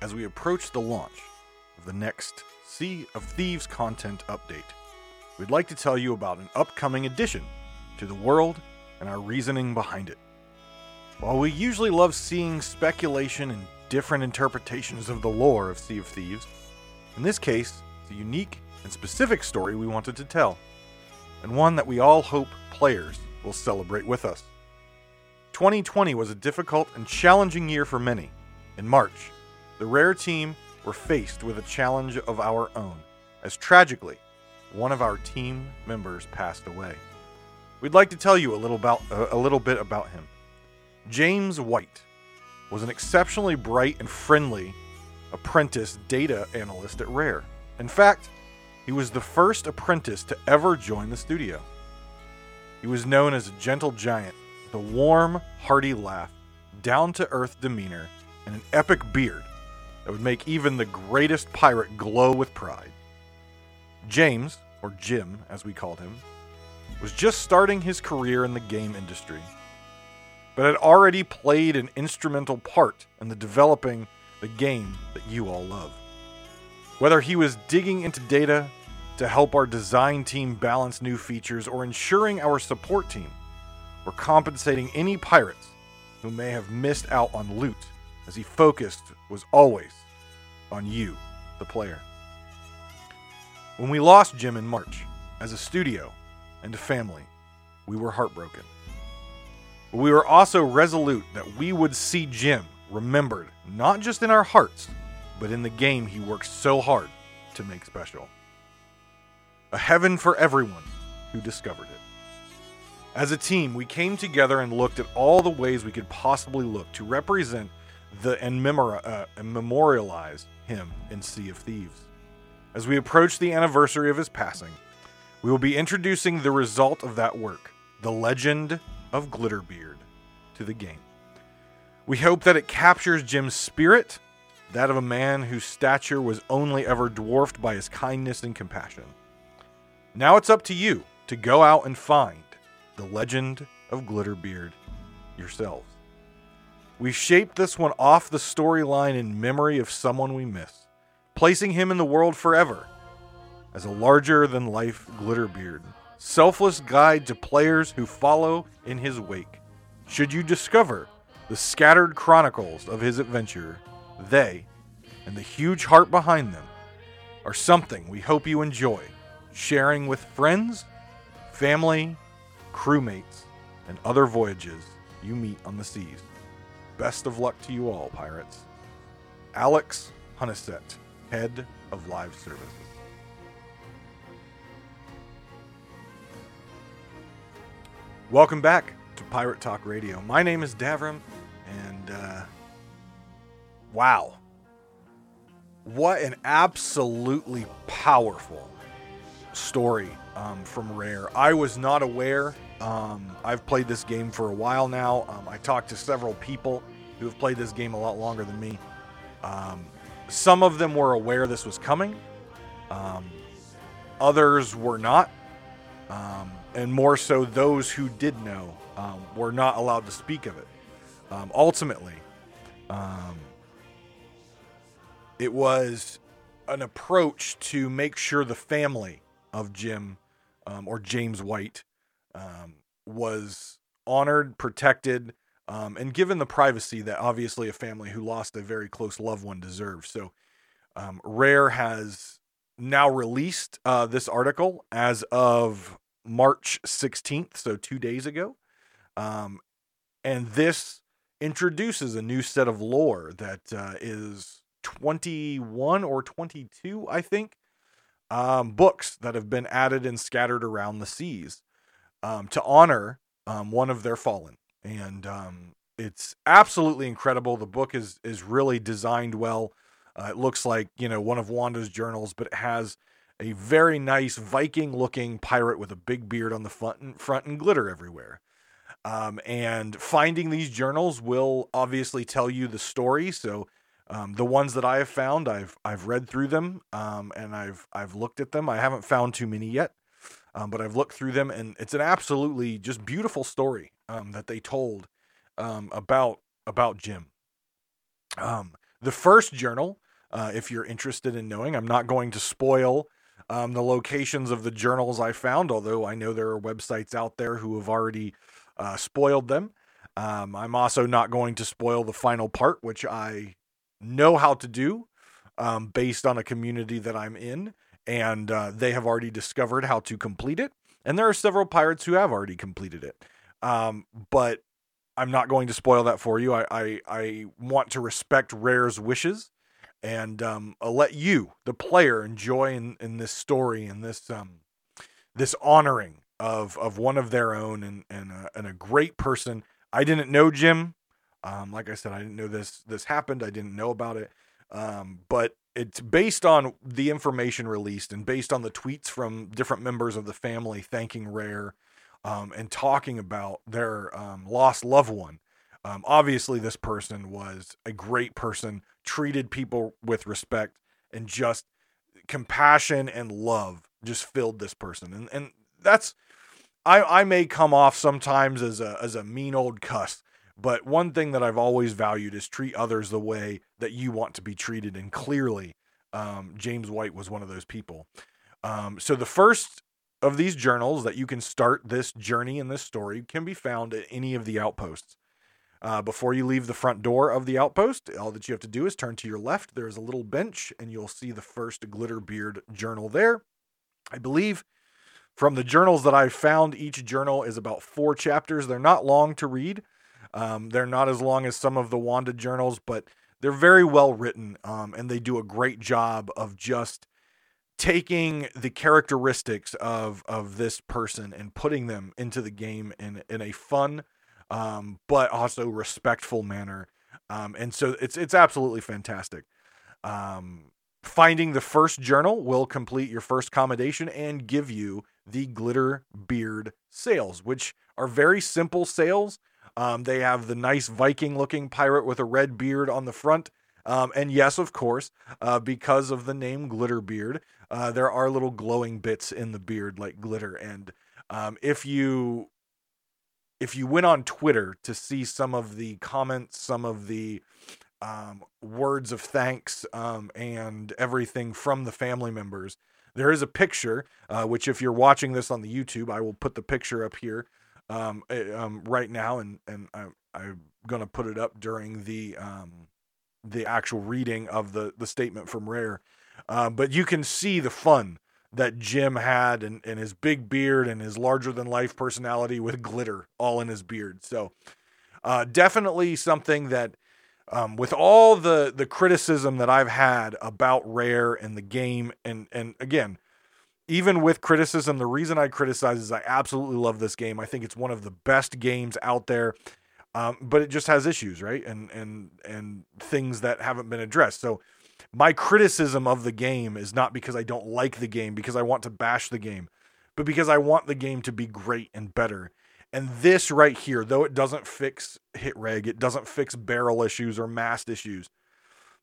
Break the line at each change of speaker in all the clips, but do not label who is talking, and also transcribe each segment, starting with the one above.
as we approach the launch of the next Sea of Thieves content update, we'd like to tell you about an upcoming addition to the world and our reasoning behind it. While we usually love seeing speculation and different interpretations of the lore of Sea of Thieves, in this case, it's a unique and specific story we wanted to tell, and one that we all hope players will celebrate with us. 2020 was a difficult and challenging year for many. In March, the Rare team were faced with a challenge of our own, as tragically, one of our team members passed away. We'd like to tell you a little about uh, a little bit about him. James White was an exceptionally bright and friendly apprentice data analyst at Rare. In fact, he was the first apprentice to ever join the studio. He was known as a gentle giant with a warm, hearty laugh, down to earth demeanor, and an epic beard that would make even the greatest pirate glow with pride. James, or Jim as we called him, was just starting his career in the game industry, but had already played an instrumental part in the developing the game that you all love. Whether he was digging into data to help our design team balance new features or ensuring our support team were compensating any pirates who may have missed out on loot, as he focused was always on you, the player. When we lost Jim in March, as a studio and a family, we were heartbroken. But we were also resolute that we would see Jim remembered not just in our hearts, but in the game he worked so hard to make special. A heaven for everyone who discovered it. As a team, we came together and looked at all the ways we could possibly look to represent the and, memori- uh, and memorialize him in Sea of Thieves. As we approach the anniversary of his passing, we will be introducing the result of that work, the legend of Glitterbeard, to the game. We hope that it captures Jim's spirit, that of a man whose stature was only ever dwarfed by his kindness and compassion. Now it's up to you to go out and find the legend of Glitterbeard yourselves. We shaped this one off the storyline in memory of someone we miss, placing him in the world forever as a larger than life Glitterbeard, selfless guide to players who follow in his wake. Should you discover the scattered chronicles of his adventure, they, and the huge heart behind them, are something we hope you enjoy sharing with friends, family, crewmates, and other voyages you meet on the seas. Best of luck to you all, pirates. Alex Hunnestedt, Head of Live Services. Welcome back to Pirate Talk Radio. My name is Davrim, and uh, wow. What an absolutely powerful story um, from Rare. I was not aware. Um, I've played this game for a while now. Um, I talked to several people who have played this game a lot longer than me. Um, some of them were aware this was coming, um, others were not. Um, and more so, those who did know were not allowed to speak of it. ultimately, it was an approach to make sure the family of Jim um, or James White um, was honored, protected, um, and given the privacy that obviously a family who lost a very close loved one deserves. So, um, Rare has now released uh, this article as of March 16th, so two days ago. Um, and this introduces a new set of lore that uh, is 21 or 22, I think, um, books that have been added and scattered around the seas um, to honor um, one of their fallen. And um, it's absolutely incredible. The book is is really designed well. Uh, it looks like you know one of Wanda's journals, but it has a very nice Viking looking pirate with a big beard on the front and, front and glitter everywhere. Um, and finding these journals will obviously tell you the story. So um, the ones that I have found, I've I've read through them um, and I've I've looked at them. I haven't found too many yet, um, but I've looked through them, and it's an absolutely just beautiful story um, that they told um, about about Jim. Um, the first journal, uh, if you're interested in knowing, I'm not going to spoil um, the locations of the journals I found, although I know there are websites out there who have already uh, spoiled them. Um, I'm also not going to spoil the final part, which I know how to do um, based on a community that I'm in, and uh, they have already discovered how to complete it. And there are several pirates who have already completed it. Um, but I'm not going to spoil that for you. I, I, I want to respect Rare's wishes and um, let you, the player, enjoy in, in this story and this um, this honoring of of one of their own and and a, and a great person. I didn't know Jim. Um, like I said, I didn't know this this happened. I didn't know about it. Um, but it's based on the information released and based on the tweets from different members of the family thanking Rare um, and talking about their um, lost loved one. Um, obviously, this person was a great person, treated people with respect, and just compassion and love just filled this person. And and that's I I may come off sometimes as a as a mean old cuss, but one thing that I've always valued is treat others the way that you want to be treated. And clearly, um, James White was one of those people. Um, so the first of these journals that you can start this journey in this story can be found at any of the outposts. Uh, before you leave the front door of the outpost, all that you have to do is turn to your left. There is a little bench, and you'll see the first Glitterbeard journal there. I believe from the journals that I've found, each journal is about four chapters. They're not long to read. Um, they're not as long as some of the Wanda journals, but they're very well written, um, and they do a great job of just taking the characteristics of of this person and putting them into the game in in a fun um, but also respectful manner. Um, and so it's it's absolutely fantastic. Um, finding the first journal will complete your first commendation and give you the glitter beard sails, which are very simple sails. Um, they have the nice Viking looking pirate with a red beard on the front. Um, and yes, of course, uh, because of the name Glitterbeard, uh, there are little glowing bits in the beard like glitter. And um, if you if you went on Twitter to see some of the comments, some of the um, words of thanks, um, and everything from the family members, there is a picture, uh, which if you're watching this on the YouTube, I will put the picture up here um, eh, um right now, and and I, I'm gonna put it up during the um, the actual reading of the the statement from Rare. Uh, but you can see the fun that Jim had and, and his big beard and his larger than life personality with glitter all in his beard. So uh, definitely something that um, with all the the criticism that I've had about Rare and the game and and again even with criticism the reason I criticize is I absolutely love this game. I think it's one of the best games out there. Um, but it just has issues, right? And and and things that haven't been addressed. So my criticism of the game is not because I don't like the game, because I want to bash the game, but because I want the game to be great and better. And this right here, though it doesn't fix hit reg, it doesn't fix barrel issues or mast issues.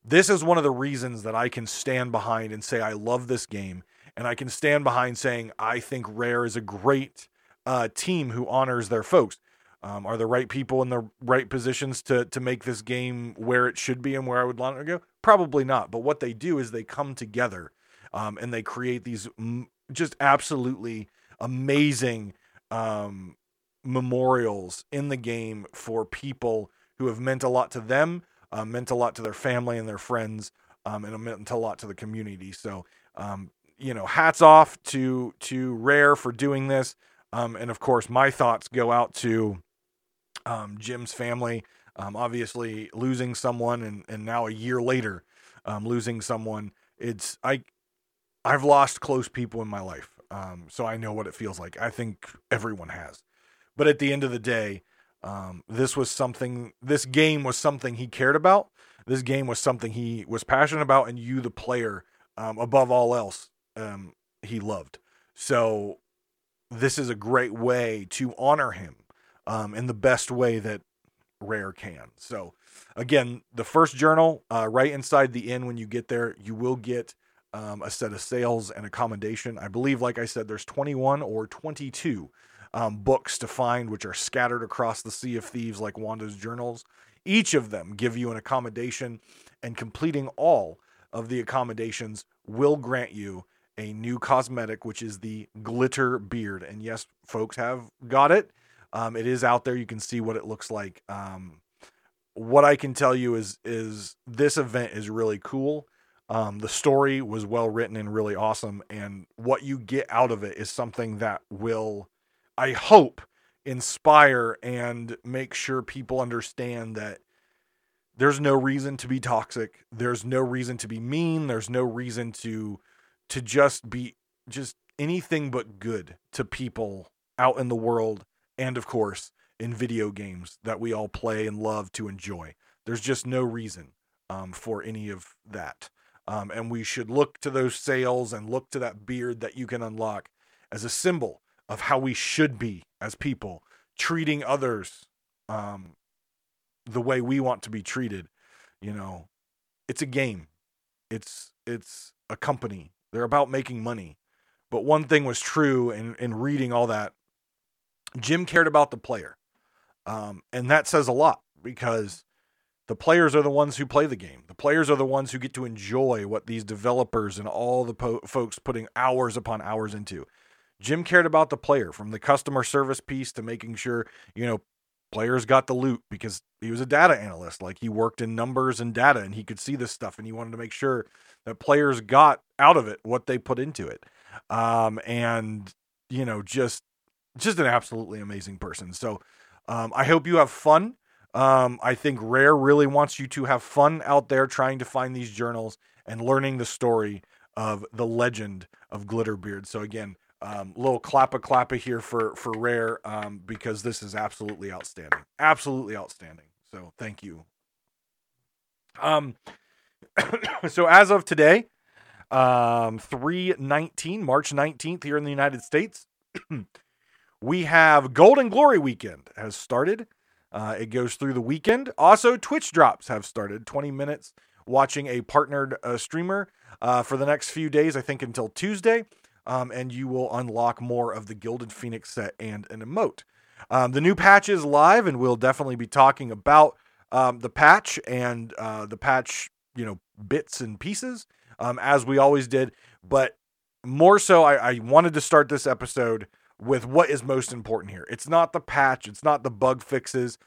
This is one of the reasons that I can stand behind and say I love this game, and I can stand behind saying I think Rare is a great uh, team who honors their folks. Um, are the right people in the right positions to to make this game where it should be and where I would want it to go? Probably not. But what they do is they come together um, and they create these m- just absolutely amazing um, memorials in the game for people who have meant a lot to them, uh, meant a lot to their family and their friends, um, and meant a lot to the community. So, um, you know, hats off to to Rare for doing this. Um, and of course, my thoughts go out to um, Jim's family. Um, obviously, losing someone, and and now a year later, um, losing someone. It's I, I've lost close people in my life, um, so I know what it feels like. I think everyone has, but at the end of the day, um, this was something. This game was something he cared about. This game was something he was passionate about, and you, the player, above all else, um, he loved. So, this is a great way to honor him um, in the best way that Rare can. So, again, the first journal, uh, right inside the inn when you get there, you will get um, a set of sails and accommodation. I believe, like I said, there's 21 or 22 um, books to find, which are scattered across the Sea of Thieves, like Wanda's journals. Each of them give you an accommodation, and completing all of the accommodations will grant you a new cosmetic, which is the glitter beard. And yes, folks have got it. Um, it is out there. You can see what it looks like. Um, what I can tell you is is this event is really cool. Um, the story was well written and really awesome, and what you get out of it is something that will, I hope, inspire and make sure people understand that there's no reason to be toxic. There's no reason to be mean. There's no reason to to just be just anything but good to people out in the world and of course in video games that we all play and love to enjoy. There's just no reason um, for any of that. Um, and we should look to those sails and look to that beard that you can unlock as a symbol of how we should be as people, treating others um, the way we want to be treated. You know, it's a game. It's it's a company. They're about making money. But one thing was true in, in reading all that. Jim cared about the player. Um, and that says a lot because the players are the ones who play the game. The players are the ones who get to enjoy what these developers and all the po- folks putting hours upon hours into. Jim cared about the player from the customer service piece to making sure, you know, players got the loot because he was a data analyst. Like he worked in numbers and data and he could see this stuff and he wanted to make sure that players got out of it what they put into it. Um, and, you know, just just an absolutely amazing person. So um, I hope you have fun. Um, I think Rare really wants you to have fun out there trying to find these journals and learning the story of the legend of Glitterbeard. So again, um, little clappa clappa here for for Rare um, because this is absolutely outstanding, absolutely outstanding. So thank you. Um, so as of today, um, three nineteen, March nineteenth here in the United States. we have Golden Glory Weekend has started. Uh, it goes through the weekend. Also, Twitch drops have started. 20 minutes watching a partnered uh, streamer uh, for the next few days, I think until Tuesday. Um, and you will unlock more of the Gilded Phoenix set and an emote. Um, the new patch is live, and we'll definitely be talking about um, the patch and uh, the patch, you know, bits and pieces, um, as we always did. But more so, I, I wanted to start this episode with what is most important here. It's not the patch, it's not the bug fixes,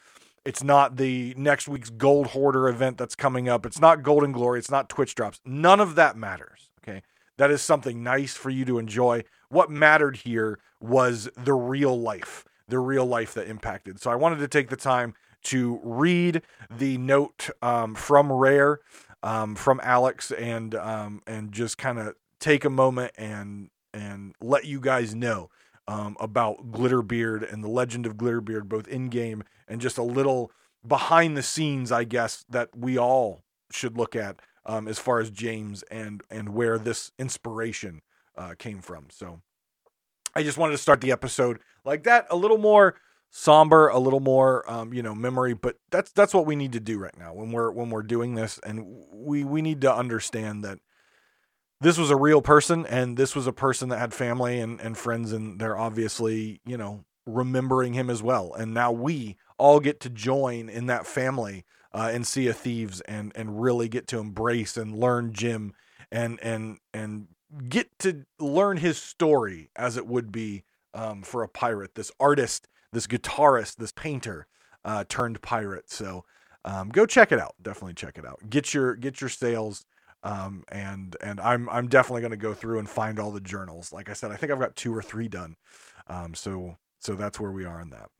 it's not the next week's Gold Hoarder event that's coming up, it's not Golden Glory, it's not Twitch drops. None of that matters. Okay. That is something nice for you to enjoy. What mattered here was the real life, the real life that impacted. So I wanted to take the time to read the note um, from Rare, um, from Alex, and um, and just kind of take a moment and and let you guys know um, about Glitterbeard and the legend of Glitterbeard, both in game and just a little behind the scenes, I guess, that we all should look at um, as far as James and and where this inspiration uh, came from. So I just wanted to start the episode like that, a little more somber, a little more um, you know memory, but that's that's what we need to do right now when we're when we're doing this, and we we need to understand that this was a real person and this was a person that had family and, and friends and they're obviously you know remembering him as well. And now we all get to join in that family uh, and Sea of Thieves and and really get to embrace and learn Jim and and and get to learn his story as it would be um, for a pirate this artist this guitarist this painter uh, turned pirate so um, go check it out definitely check it out get your get your sails um, and and I'm I'm definitely going to go through and find all the journals. Like I said, I think I've got two or three done. Um, so so that's where we are in that.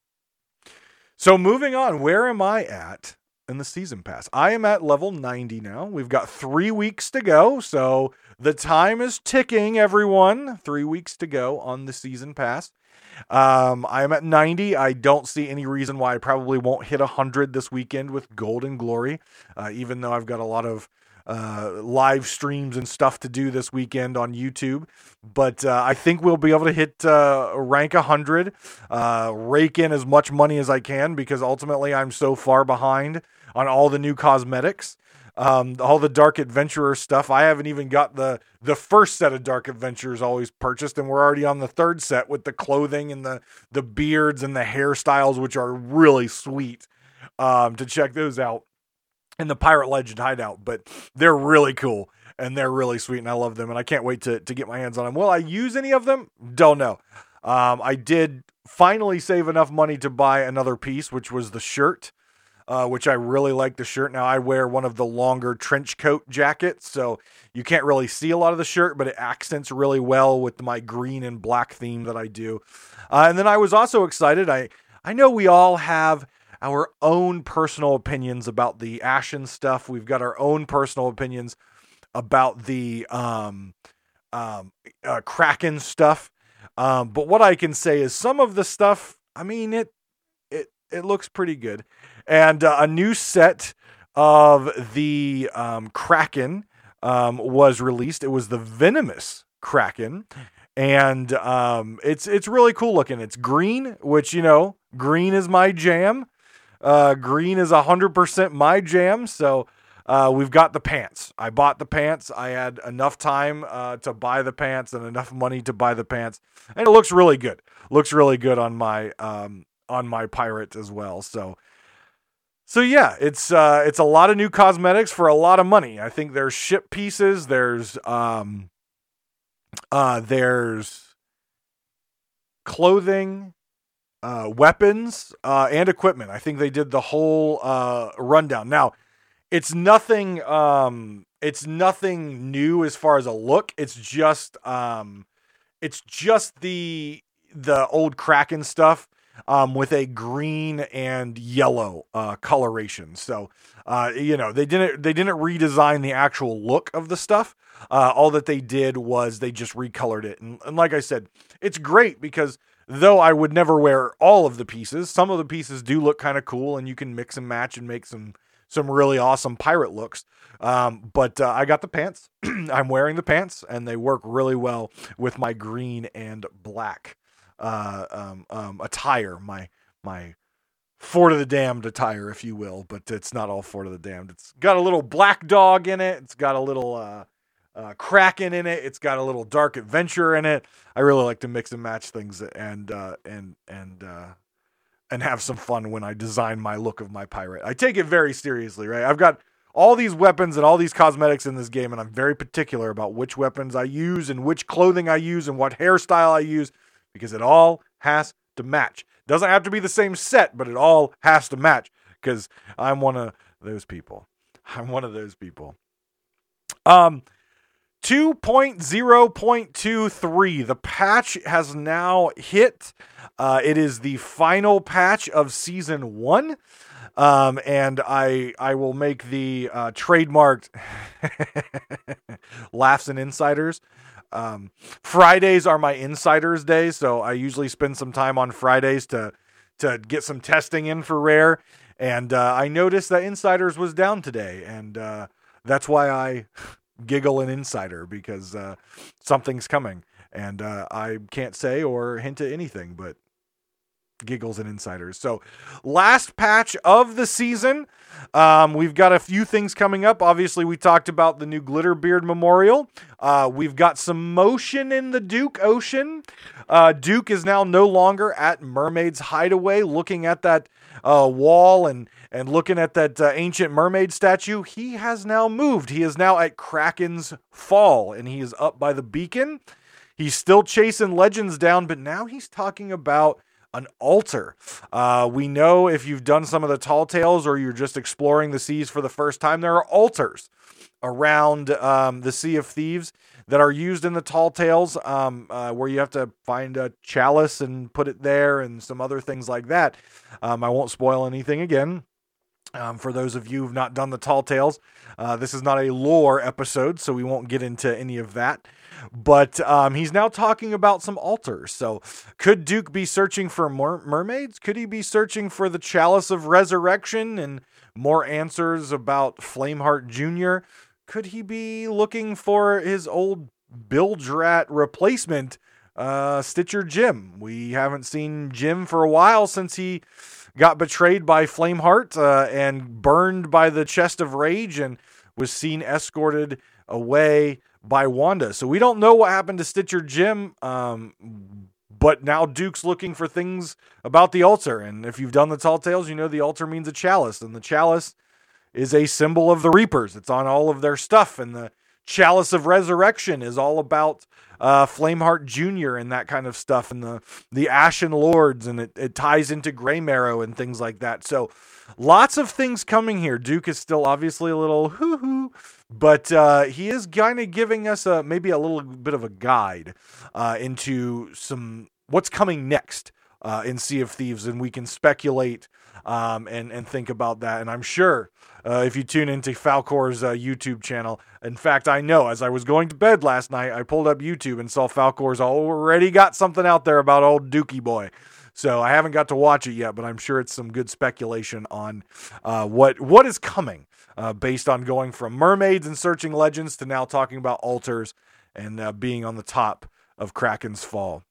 So moving on, where am I at in the season pass? I am at level 90 now. We've got three weeks to go, so the time is ticking. Everyone, three weeks to go on the season pass. Um, I'm at 90. I don't see any reason why I probably won't hit 100 this weekend with Golden Glory, uh, even though I've got a lot of uh, live streams and stuff to do this weekend on YouTube. But uh, I think we'll be able to hit uh, rank 100, uh, rake in as much money as I can because ultimately I'm so far behind on all the new cosmetics. Um, all the Dark Adventurer stuff. I haven't even got the the first set of Dark Adventures always purchased, and we're already on the third set with the clothing and the the beards and the hairstyles, which are really sweet. Um, to check those out in the Pirate Legend hideout, but they're really cool and they're really sweet, and I love them, and I can't wait to to get my hands on them. Will I use any of them? Don't know. Um, I did finally save enough money to buy another piece, which was the shirt, uh, which I really like the shirt. Now I wear one of the longer trench coat jackets, so you can't really see a lot of the shirt, but it accents really well with my green and black theme that I do. Uh, and then I was also excited. I I know we all have our own personal opinions about the Ashen stuff. We've got our own personal opinions about the um, um, uh, Kraken stuff. Um, but what I can say is some of the stuff, I mean, it it it looks pretty good. And uh, a new set of the um, Kraken um, was released. It was the Venomous Kraken, and um, it's it's really cool looking. It's green, which you know, green is my jam. Uh, green is hundred percent my jam. So uh, we've got the pants. I bought the pants. I had enough time uh, to buy the pants and enough money to buy the pants, and it looks really good. Looks really good on my um, on my pirate as well. So, so yeah, it's uh, it's a lot of new cosmetics for a lot of money. I think there's ship pieces. There's um, uh, there's clothing uh, weapons uh, and equipment. I think they did the whole uh, rundown. Now, it's nothing. Um, it's nothing new as far as a look. It's just, um, it's just the the old Kraken stuff um, with a green and yellow uh, coloration. So, uh, you know, they didn't they didn't redesign the actual look of the stuff. Uh, all that they did was they just recolored it, and, and like I said, it's great because though I would never wear all of the pieces, some of the pieces do look kind of cool, and you can mix and match and make some some really awesome pirate looks. Um, but uh, I got the pants. I'm wearing the pants, and they work really well with my green and black uh, um, um, attire. My my Fort of the Damned attire, if you will, but it's not all Fort of the Damned. It's got a little black dog in it. It's got a little uh, uh, Kraken in it. It's got a little dark adventure in it. I really like to mix and match things and uh, and and uh, and have some fun when I design my look of my pirate. I take it very seriously, right? I've got all these weapons and all these cosmetics in this game, and I'm very particular about which weapons I use and which clothing I use and what hairstyle I use because it all has to match. Doesn't have to be the same set, but it all has to match because I'm one of those people. I'm one of those people. Um, 2.0.23. The patch has now hit. Uh, it is the final patch of season one. Um, and I I will make the uh, trademarked laughs and insiders. Um, Fridays are my insiders day, so I usually spend some time on Fridays to to get some testing in for rare. And uh, I noticed that insiders was down today, and uh, that's why I giggle an insider because uh, something's coming, and uh, I can't say or hint at anything, but giggles and insiders. So, last patch of the season. Um, we've got a few things coming up. Obviously, we talked about the new Glitterbeard Memorial. Uh, we've got some motion in the Duke Ocean. Uh, Duke is now no longer at Mermaid's Hideaway, looking at that uh, wall and and looking at that uh, ancient mermaid statue. He has now moved. He is now at Kraken's Fall, and he is up by the beacon. He's still chasing legends down, but now he's talking about an altar. Uh, we know if you've done some of the tall tales or you're just exploring the seas for the first time, there are altars around um, the Sea of Thieves that are used in the tall tales, um, uh, where you have to find a chalice and put it there, and some other things like that. Um, I won't spoil anything again. Um, for those of you who've not done the tall tales, uh, this is not a lore episode, so we won't get into any of that. But um, he's now talking about some altars. So, could Duke be searching for more mermaids? Could he be searching for the chalice of resurrection and more answers about Flameheart Jr.? Could he be looking for his old Bilge-Rat replacement, uh, Stitcher Jim? We haven't seen Jim for a while since he got betrayed by Flameheart uh, and burned by the chest of rage and was seen escorted away by Wanda. So we don't know what happened to Stitcher Jim. Um, but now Duke's looking for things about the altar. And if you've done the tall tales, you know the altar means a chalice. And the chalice is a symbol of the Reapers. It's on all of their stuff. And the chalice of resurrection is all about uh, Flameheart Jr. and that kind of stuff, and the the Ashen Lords, and it, it ties into Greymarrow and things like that. So lots of things coming here. Duke is still obviously a little hoo hoo, but uh, he is kind of giving us a maybe a little bit of a guide uh, into some what's coming next uh, in Sea of Thieves, and we can speculate um, and and think about that. And I'm sure uh, if you tune into Falcor's uh, YouTube channel, in fact, I know as I was going to bed last night, I pulled up YouTube and saw Falcor's already got something out there about old Dookie boy. So I haven't got to watch it yet, but I'm sure it's some good speculation on uh, what what is coming, uh, based on going from mermaids and searching legends to now talking about altars and uh, being on the top of Kraken's Fall.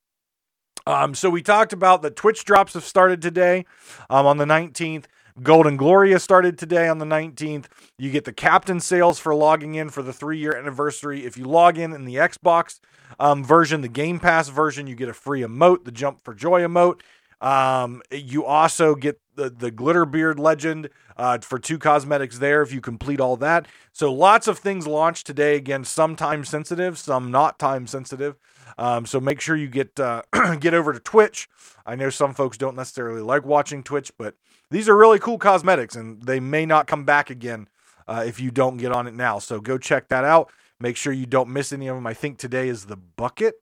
Um, so we talked about the Twitch drops have started today um, on the 19th. Golden Gloria started today on the 19th. You get the captain sails for logging in for the three year anniversary. If you log in in the Xbox um, version, the Game Pass version, you get a free emote, the Jump for Joy emote. Um, you also get the, the Glitter Beard Legend uh, for two cosmetics there if you complete all that. So lots of things launched today. Again, some time sensitive, some not time sensitive. Um, so make sure you get uh, get over to Twitch. I know some folks don't necessarily like watching Twitch, but these are really cool cosmetics, and they may not come back again uh, if you don't get on it now. So go check that out. Make sure you don't miss any of them. I think today is the bucket.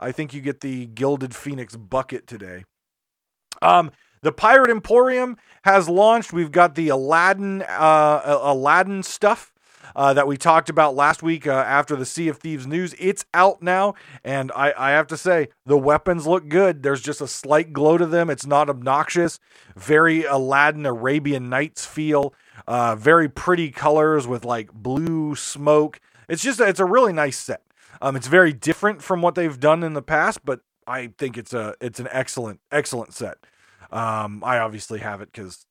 I think you get the Gilded Phoenix bucket today. Um, the Pirate Emporium has launched. We've got the Aladdin uh, Aladdin stuff uh, that we talked about last week uh, after the Sea of Thieves news. It's out now, and I, I have to say, the weapons look good. There's just a slight glow to them. It's not obnoxious. Very Aladdin Arabian Nights feel. Uh, very pretty colors with like blue smoke. It's just it's a really nice set. Um, it's very different from what they've done in the past, but I think it's a it's an excellent excellent set. Um, I obviously have it because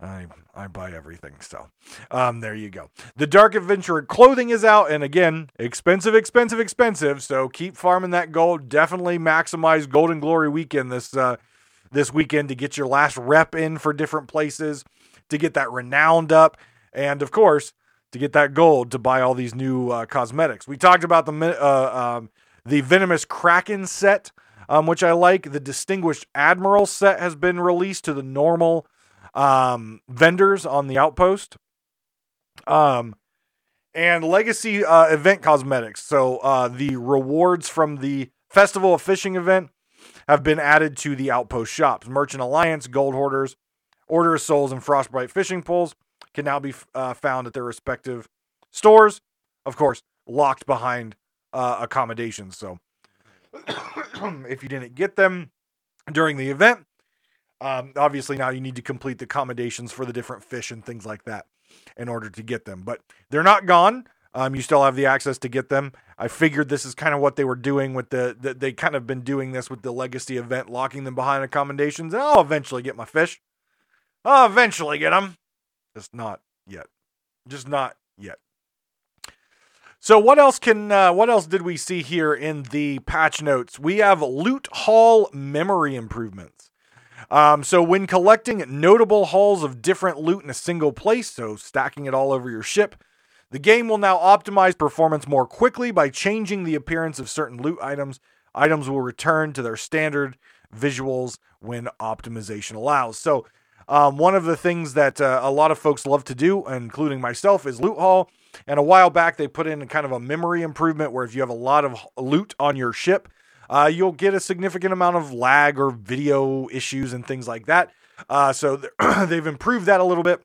I I buy everything. So, um, there you go. The Dark Adventure clothing is out, and again, expensive, expensive, expensive. So keep farming that gold. Definitely maximize Golden Glory weekend this uh, this weekend to get your last rep in for different places, to get that renowned up, and of course to get that gold to buy all these new uh, cosmetics. We talked about the uh, um, the Venomous Kraken set, um, which I like. The Distinguished Admiral set has been released to the normal um, vendors on the outpost. Um, and legacy uh, event cosmetics. So uh, the rewards from the Festival of Fishing event have been added to the outpost shops. Merchant Alliance, Gold Hoarders, Order of Souls, and Frostbite fishing poles can now be uh, found at their respective stores. Of course, locked behind uh, accommodations. So if you didn't get them during the event, um, obviously, now you need to complete the accommodations for the different fish and things like that in order to get them. But they're not gone. Um, you still have the access to get them. I figured this is kind of what they were doing with the, the, they kind of been doing this with the legacy event, locking them behind accommodations. And I'll eventually get my fish. I'll eventually get them. Just not yet. Just not yet. So what else can uh, what else did we see here in the patch notes? We have loot haul memory improvements. Um, so when collecting notable hauls of different loot in a single place, so stacking it all over your ship, the game will now optimize performance more quickly by changing the appearance of certain loot items. Items will return to their standard visuals when optimization allows. So um, one of the things that uh, a lot of folks love to do, including myself, is loot haul. And a while back, they put in kind of a memory improvement where if you have a lot of loot on your ship, uh, you'll get a significant amount of lag or video issues and things like that. Uh, so they've improved that a little bit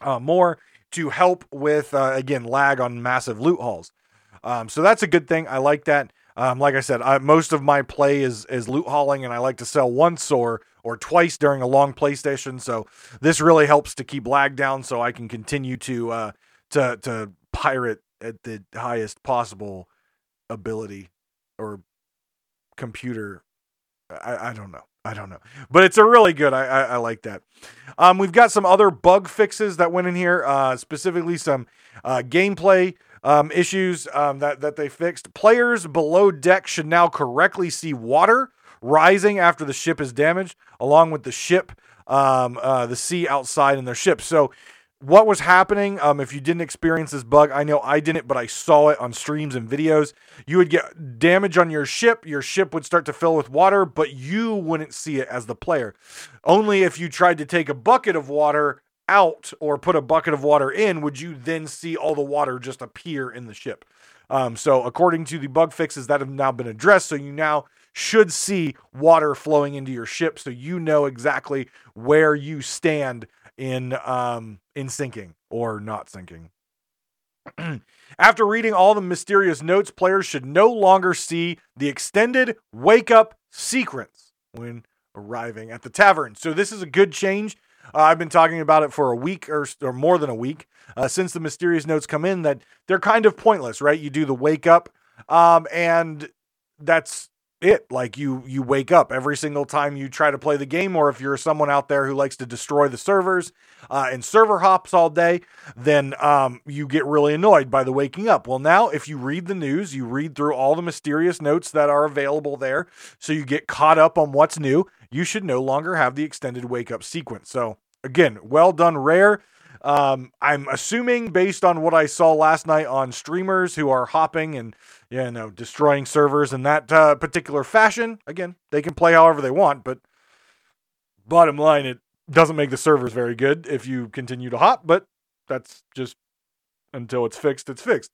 uh, more to help with, uh, again, lag on massive loot hauls. Um, so that's a good thing. I like that. Um, like I said, I, most of my play is is loot hauling, and I like to sell once or or twice during a long PlayStation. So this really helps to keep lag down, so I can continue to uh, to to pirate at the highest possible ability or computer. I, I don't know. I don't know, but it's a really good. I I, I like that. Um, we've got some other bug fixes that went in here, uh, specifically some uh, gameplay um, issues um, that that they fixed. Players below deck should now correctly see water rising after the ship is damaged, along with the ship, um, uh, the sea outside in their ship. So what was happening um, if you didn't experience this bug i know i didn't but i saw it on streams and videos. You would get damage on your ship your ship would start to fill with water but you wouldn't see it as the player. Only if you tried to take a bucket of water out or put a bucket of water in would you then see all the water just appear in the ship. Um, so according to the bug fixes that have now been addressed so you now should see water flowing into your ship so you know exactly where you stand in um, in sinking or not sinking. After reading all the mysterious notes, players should no longer see the extended wake up sequence when arriving at the tavern. So, this is a good change. Uh, I've been talking about it for a week or, or more than a week uh, since the mysterious notes come in that they're kind of pointless, right? You do the wake up, um, and that's it. Like you you wake up every single time you try to play the game or if you're someone out there who likes to destroy the servers uh, and server hops all day then um, you get really annoyed by the waking up. Well now if you read the news you read through all the mysterious notes that are available there so you get caught up on what's new you should no longer have the extended wake up sequence. So again well done rare um, I'm assuming based on what I saw last night on streamers who are hopping and you know destroying servers in that uh, particular fashion. Again, they can play however they want, but bottom line, it doesn't make the servers very good if you continue to hop. But that's just until it's fixed. It's fixed.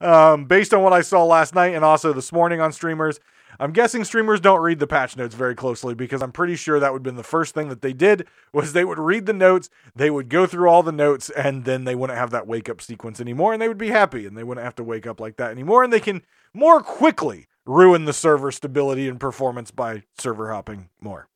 Um, based on what I saw last night and also this morning on streamers, I'm guessing streamers don't read the patch notes very closely because I'm pretty sure that would have been the first thing that they did was they would read the notes, they would go through all the notes, and then they wouldn't have that wake up sequence anymore, and they would be happy, and they wouldn't have to wake up like that anymore, and they can more quickly ruin the server stability and performance by server hopping more.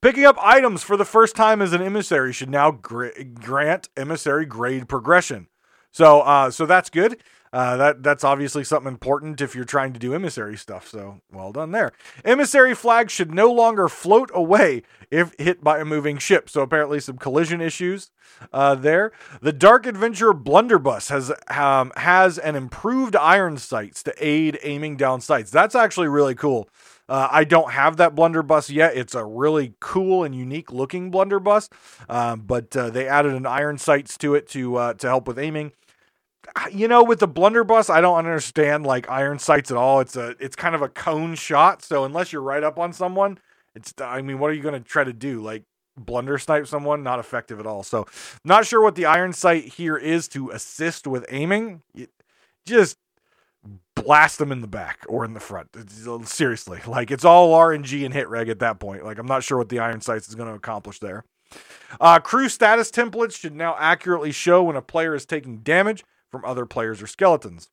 Picking up items for the first time as an emissary should now grant emissary grade progression. So, uh, so that's good. Uh, that that's obviously something important if you're trying to do emissary stuff. So well done there. Emissary flags should no longer float away if hit by a moving ship. So apparently some collision issues uh, there. The Dark Adventure Blunderbuss has um, has an improved iron sights to aid aiming down sights. That's actually really cool. Uh, I don't have that blunderbuss yet. It's a really cool and unique looking blunderbuss, um, but uh, they added an iron sights to it to uh, to help with aiming you know, with the blunderbuss, I don't understand like iron sights at all. It's a it's kind of a cone shot, so unless you're right up on someone, it's I mean, what are you going to try to do? Like blunder snipe someone? Not effective at all. So, not sure what the iron sight here is to assist with aiming. just blast them in the back or in the front. It's, seriously, like it's all RNG and hit reg at that point. Like I'm not sure what the iron sights is going to accomplish there. Uh, crew status templates should now accurately show when a player is taking damage from other players or skeletons.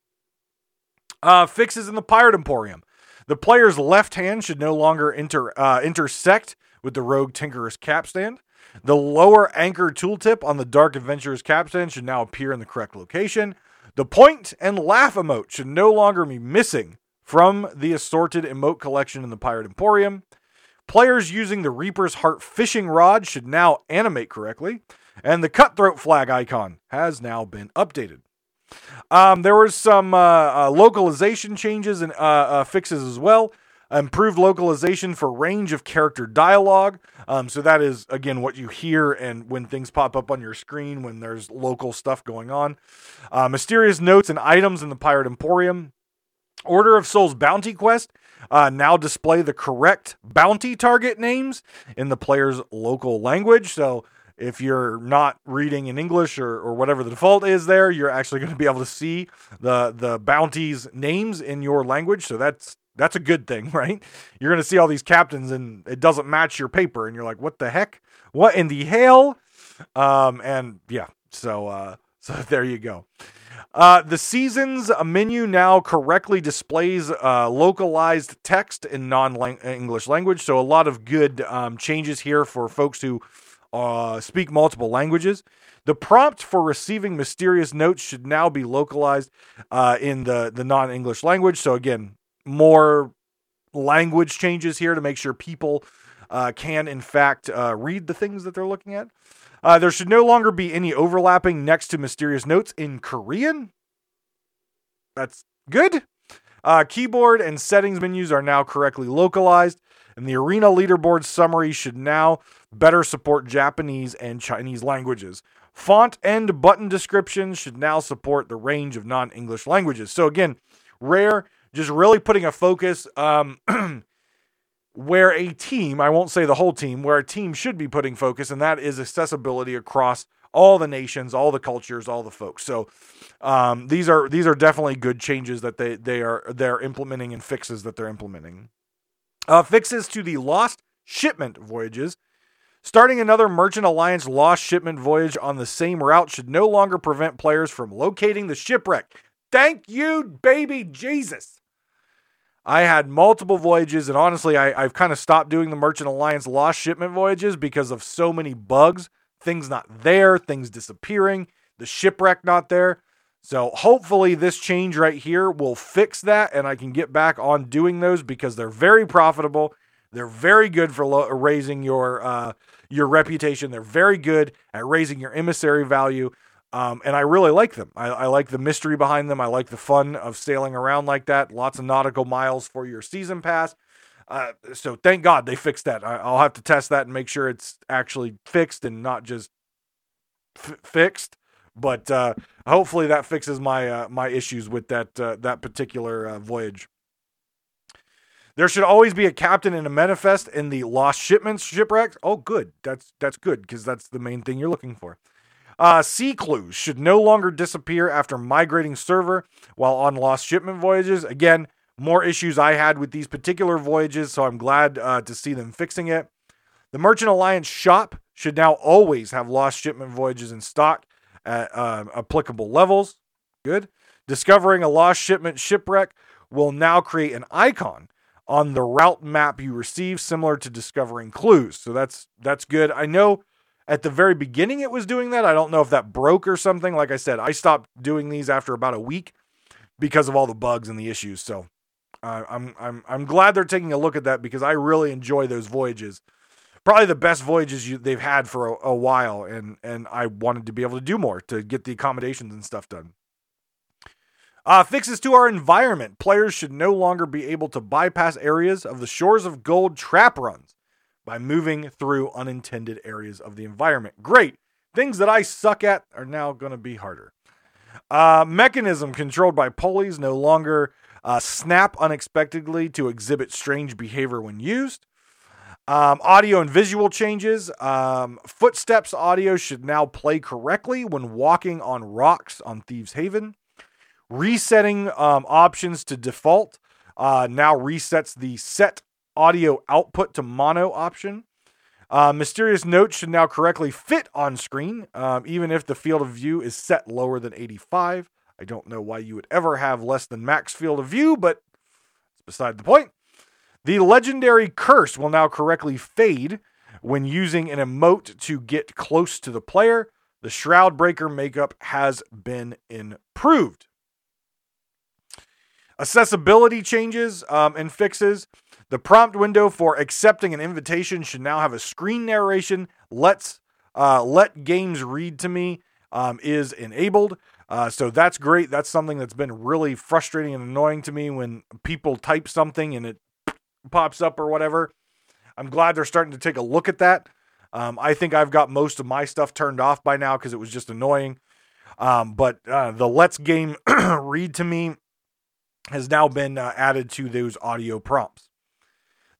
Uh, fixes in the Pirate Emporium. The player's left hand should no longer inter, uh, intersect with the Rogue Tinkerer's capstan. The lower anchor tooltip on the Dark Adventurer's capstan should now appear in the correct location. The point and laugh emote should no longer be missing from the assorted emote collection in the Pirate Emporium. Players using the Reaper's Heart fishing rod should now animate correctly, and the cutthroat flag icon has now been updated. Um, there were some uh, uh, localization changes and uh, uh, fixes as well. Improved localization for range of character dialogue. Um, so that is again what you hear and when things pop up on your screen when there's local stuff going on. Uh, mysterious notes and items in the Pirate Emporium. Order of Souls bounty quest uh, now display the correct bounty target names in the player's local language. So if you're not reading in English or, or whatever the default is there, you're actually going to be able to see the the bounties names in your language. So that's that's a good thing, right? You're going to see all these captains and it doesn't match your paper, and you're like, what the heck? What in the hell? Um, and yeah, so uh, so there you go. Uh, the seasons menu now correctly displays uh, localized text in non English language. So, a lot of good um, changes here for folks who uh, speak multiple languages. The prompt for receiving mysterious notes should now be localized uh, in the, the non English language. So, again, more language changes here to make sure people uh, can, in fact, uh, read the things that they're looking at. Uh, there should no longer be any overlapping next to mysterious notes in Korean. That's good. Uh, keyboard and settings menus are now correctly localized, and the Arena leaderboard summary should now better support Japanese and Chinese languages. Font and button descriptions should now support the range of non English languages. So, again, Rare just really putting a focus um, where a team, I won't say the whole team, where a team should be putting focus, and that is accessibility across all the nations, all the cultures, all the folks. So um, these are these are definitely good changes that they they are they're implementing and fixes that they're implementing. Uh, fixes to the lost shipment voyages. Starting another Merchant Alliance lost shipment voyage on the same route should no longer prevent players from locating the shipwreck. Thank you, baby Jesus. I had multiple voyages, and honestly, I, have kind of stopped doing the Merchant Alliance lost shipment voyages because of so many bugs. Things not there, things disappearing, the shipwreck not there. So hopefully, this change right here will fix that, and I can get back on doing those because they're very profitable. They're very good for lo- raising your uh, your reputation. They're very good at raising your emissary value. Um, and I really like them. I, I, like the mystery behind them. I like the fun of sailing around like that. Lots of nautical miles for your season pass. Uh, so thank God they fixed that. I, will have to test that and make sure it's actually fixed and not just f- fixed. But uh, hopefully that fixes my uh, my issues with that uh, that particular uh, voyage. There should always be a captain and a manifest in the lost shipments shipwrecks. Oh, good. That's that's good because that's the main thing you're looking for. Uh, sea clues should no longer disappear after migrating server while on lost shipment voyages. Again, more issues I had with these particular voyages, so I'm glad uh, to see them fixing it. The Merchant Alliance shop should now always have lost shipment voyages in stock at uh, applicable levels. Good. Discovering a lost shipment shipwreck will now create an icon on the route map you receive, similar to discovering clues. So that's that's good. I know at the very beginning, it was doing that. I don't know if that broke or something. Like I said, I stopped doing these after about a week because of all the bugs and the issues. So uh, I'm I'm I'm glad they're taking a look at that because I really enjoy those voyages. Probably the best voyages you, they've had for a, a while, and and I wanted to be able to do more to get the commendations and stuff done. Uh, fixes to our environment. Players should no longer be able to bypass areas of the Shores of Gold trap runs by moving through unintended areas of the environment. Great. Things that I suck at are now going to be harder. Uh, mechanism controlled by pulleys no longer uh, snap unexpectedly to exhibit strange behavior when used. Um, audio and visual changes. Um, footsteps audio should now play correctly when walking on rocks on Thieves Haven. Resetting um, options to default uh, now resets the set audio output to mono option. Uh, mysterious notes should now correctly fit on screen, um, even if the field of view is set lower than 85. I don't know why you would ever have less than max field of view, but it's beside the point. The legendary curse will now correctly fade when using an emote to get close to the player. The Shroud Breaker makeup has been improved. Accessibility changes um, and fixes. The prompt window for accepting an invitation should now have a screen narration. Let's uh, let games read to me um, is enabled. Uh, so that's great. That's something that's been really frustrating and annoying to me when people type something and it pops up or whatever. I'm glad they're starting to take a look at that. Um, I think I've got most of my stuff turned off by now because it was just annoying. Um, but uh, the Let's Game read to me has now been uh, added to those audio prompts.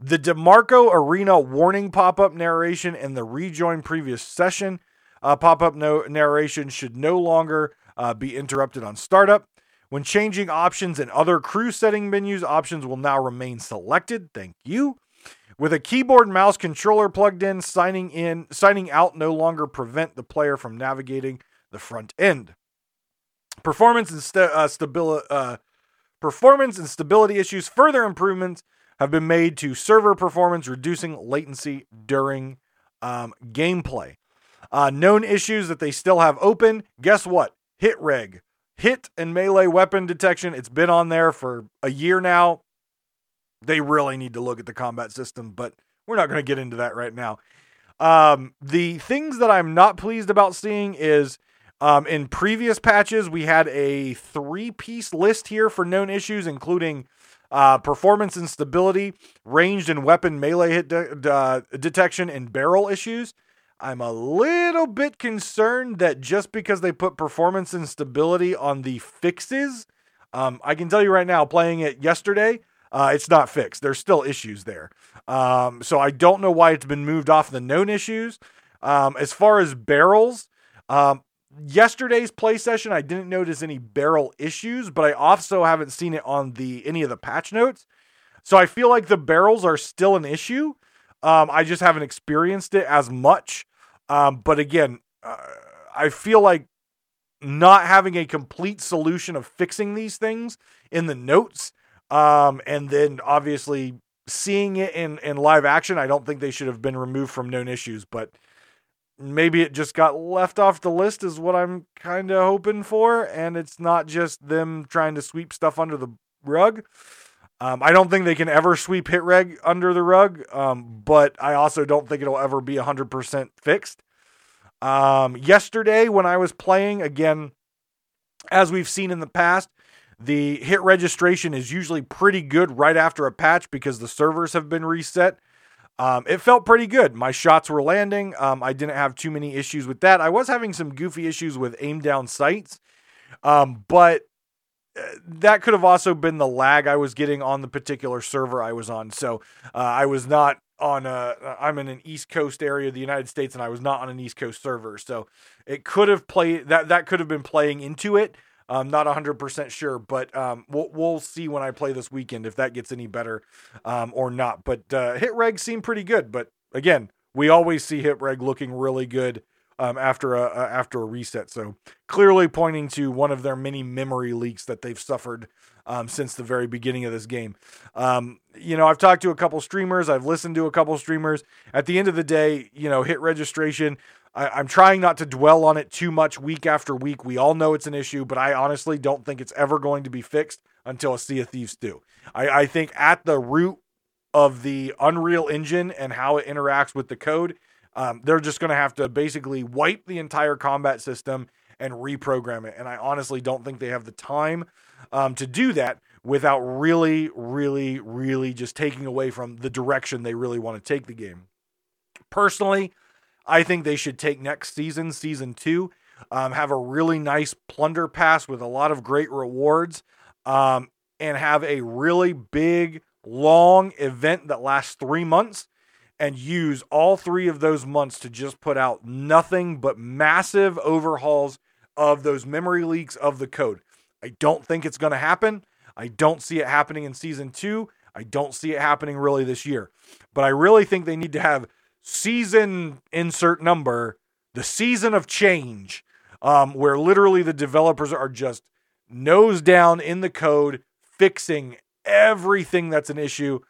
The DeMarco Arena warning pop up narration and the rejoin previous session uh, pop up no- narration should no longer uh, be interrupted on startup. When changing options in other crew setting menus, options will now remain selected. Thank you. With a keyboard mouse controller plugged in, signing in, signing out no longer prevent the player from navigating the front end. Performance and st- uh, stability, uh, performance and stability issues. Further improvements have been made to server performance, reducing latency during um, gameplay. Uh, known issues that they still have open. Guess what? Hit reg, hit and melee weapon detection. It's been on there for a year now. they really need to look at the combat system, but we're not going to get into that right now. Um, the things that I'm not pleased about seeing is um, in previous patches, we had a three piece list here for known issues, including uh, performance and stability, ranged and weapon melee hit de- detection, and barrel issues. I'm a little bit concerned that just because they put performance and stability on the fixes, um, I can tell you right now, playing it yesterday, uh, it's not fixed. There's still issues there. Um, so I don't know why it's been moved off the known issues. Um, as far as barrels, um, yesterday's play session, I didn't notice any barrel issues, but I also haven't seen it on the any of the patch notes. So I feel like the barrels are still an issue. Um, I just haven't experienced it as much. Um, but again, uh, I feel like not having a complete solution of fixing these things in the notes um, and then obviously seeing it in, in live action, I don't think they should have been removed from known issues, but maybe it just got left off the list is what I'm kind of hoping for. And it's not just them trying to sweep stuff under the rug. Um, I don't think they can ever sweep hit reg under the rug, um, but I also don't think it'll ever be 100% fixed. Um, yesterday, when I was playing, again, as we've seen in the past, the hit registration is usually pretty good right after a patch because the servers have been reset. Um, it felt pretty good. My shots were landing. Um, I didn't have too many issues with that. I was having some goofy issues with aim down sights, um, but that could have also been the lag I was getting on the particular server I was on. So uh, I was not on a. I'm in an East Coast area of the United States, and I was not on an East Coast server. So it could have played that. That could have been playing into it. I'm not 100% sure, but um, we'll, we'll see when I play this weekend if that gets any better um, or not. But uh, hit reg seemed pretty good. But again, we always see hit reg looking really good um, after a, after a reset. So clearly pointing to one of their many memory leaks that they've suffered um, since the very beginning of this game. Um, you know, I've talked to a couple streamers, I've listened to a couple streamers. At the end of the day, you know, hit registration I, am trying not to dwell on it too much week after week. We all know it's an issue, but I honestly don't think it's ever going to be fixed until a Sea of Thieves 2. I, I think at the root of the Unreal Engine and how it interacts with the code, um, they're just going to have to basically wipe the entire combat system and reprogram it. And I honestly don't think they have the time um, to do that without really, really, really just taking away from the direction they really want to take the game. Personally, I think they should take next season, season two, um, have a really nice plunder pass with a lot of great rewards, um, and have a really big, long event that lasts three months and use all three of those months to just put out nothing but massive overhauls of those memory leaks of the code. I don't think it's going to happen. I don't see it happening in season two. I don't see it happening really this year. But I really think they need to have season insert number, the season of change, um, where literally the developers are just nose down in the code, fixing everything that's an issue,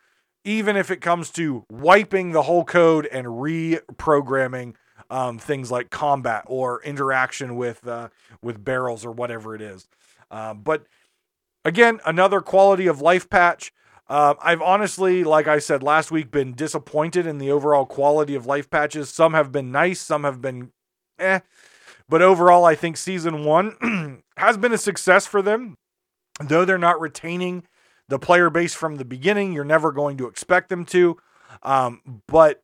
even if it comes to wiping the whole code and reprogramming um, things like combat or interaction with uh, with barrels or whatever it is. Uh, but again, another quality of life patch. Uh, I've honestly, like I said last week, been disappointed in the overall quality of life patches. Some have been nice, some have been eh. But overall, I think season one has been a success for them. Though they're not retaining the player base from the beginning, you're never going to expect them to. Um, but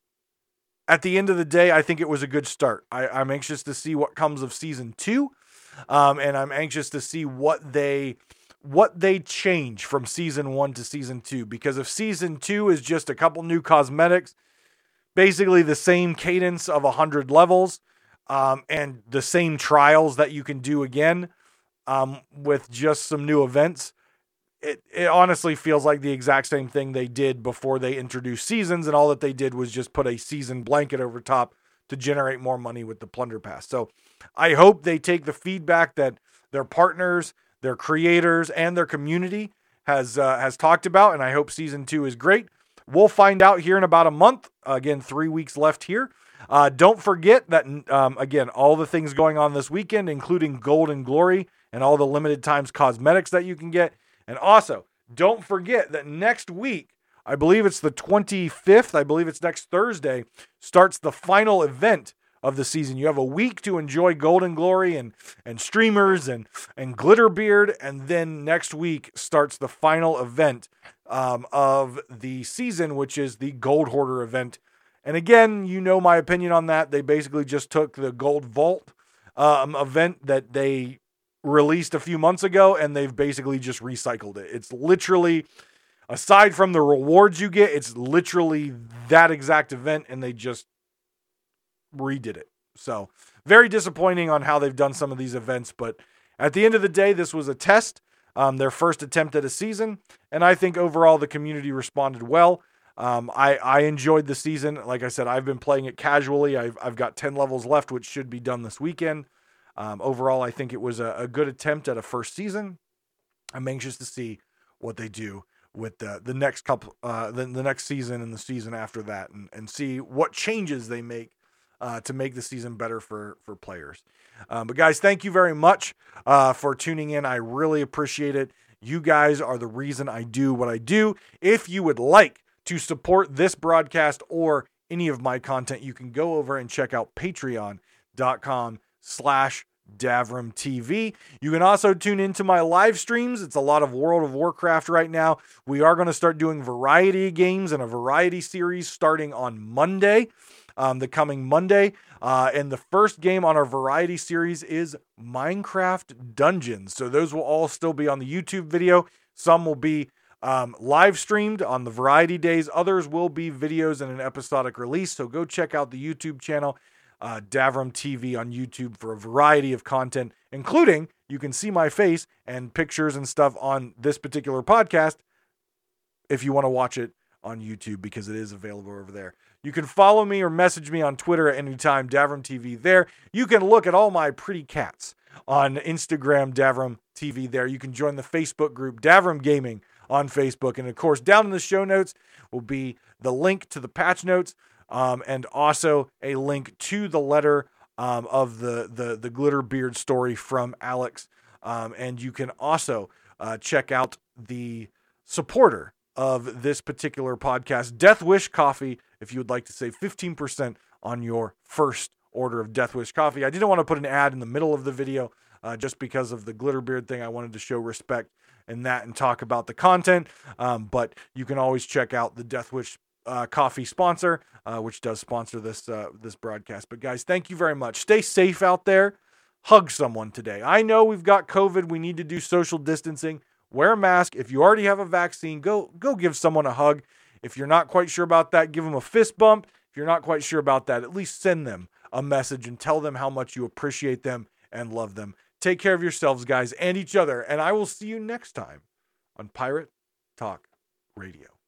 at the end of the day, I think it was a good start. I, am anxious to see what comes of season two. Um, and I'm anxious to see what they what they change from season one to season two. Because if season two is just a couple new cosmetics, basically the same cadence of 100 levels, um, and the same trials that you can do again um, with just some new events, it, it honestly feels like the exact same thing they did before they introduced seasons, and all that they did was just put a season blanket over top to generate more money with the plunder pass. So I hope they take the feedback that their partners their creators, and their community has uh, has talked about, and I hope season two is great. We'll find out here in about a month. Again, three weeks left here. Uh, don't forget that um, again, all the things going on this weekend, including Gold and Glory and all the limited times cosmetics that you can get, and also don't forget that next week I believe it's the 25th. I believe it's next Thursday. Starts the final event of the season. You have a week to enjoy Gold and Glory and and streamers and and Glitterbeard, and then next week starts the final event um, of the season, which is the Gold Hoarder event. And again, you know my opinion on that. They basically just took the Gold Vault um, event that they released a few months ago, and they've basically just recycled it. It's literally aside from the rewards you get, it's literally that exact event, and they just redid it. So, very disappointing on how they've done some of these events. But at the end of the day, this was a test, um, their first attempt at a season. And I think overall the community responded well. Um, I, I enjoyed the season. Like I said, I've been playing it casually. I've, I've got 10 levels left, which should be done this weekend. Um, overall, I think it was a, a, good attempt at a first season. I'm anxious to see what they do with the, the next couple, uh, the, the next season and the season after that, and, and see what changes they make uh, to make the season better for for players. Um, but guys, thank you very much uh, for tuning in. I really appreciate it. You guys are the reason I do what I do. If you would like to support this broadcast or any of my content, you can go over and check out patreon.com Davrim TV. You can also tune into my live streams. It's a lot of World of Warcraft right now. We are going to start doing variety games and a variety series starting on Monday um, the coming Monday. Uh, and the first game on our variety series is Minecraft Dungeons. So those will all still be on the YouTube video. Some will be um, live streamed on the variety days. Others will be videos and an episodic release. So go check out the YouTube channel, uh, Davrim TV on YouTube for a variety of content, including you can see my face and pictures and stuff on this particular podcast if you want to watch it on YouTube because it is available over there. You can follow me or message me on Twitter at any time, Davrim TV there. You can look at all my pretty cats on Instagram, Davrim TV there. You can join the Facebook group, Davrim Gaming on Facebook. And of course, down in the show notes will be the link to the patch notes um, and also a link to the letter um, of the, the, the Glitterbeard story from Alex. Um, and you can also uh, check out the supporter of this particular podcast, Death Wish Coffee, if you would like to save 15% on your first order of Death Wish Coffee. I didn't want to put an ad in the middle of the video uh, just because of the Glitterbeard thing. I wanted to show respect in that and talk about the content. Um, but you can always check out the Death Wish uh, coffee sponsor, uh, which does sponsor this uh, this broadcast. But guys, thank you very much. Stay safe out there. Hug someone today. I know we've got COVID. We need to do social distancing wear a mask. If you already have a vaccine, go go give someone a hug. If you're not quite sure about that, give them a fist bump. If you're not quite sure about that, at least send them a message and tell them how much you appreciate them and love them. Take care of yourselves, guys, and each other. And I will see you next time on Pirate Talk Radio.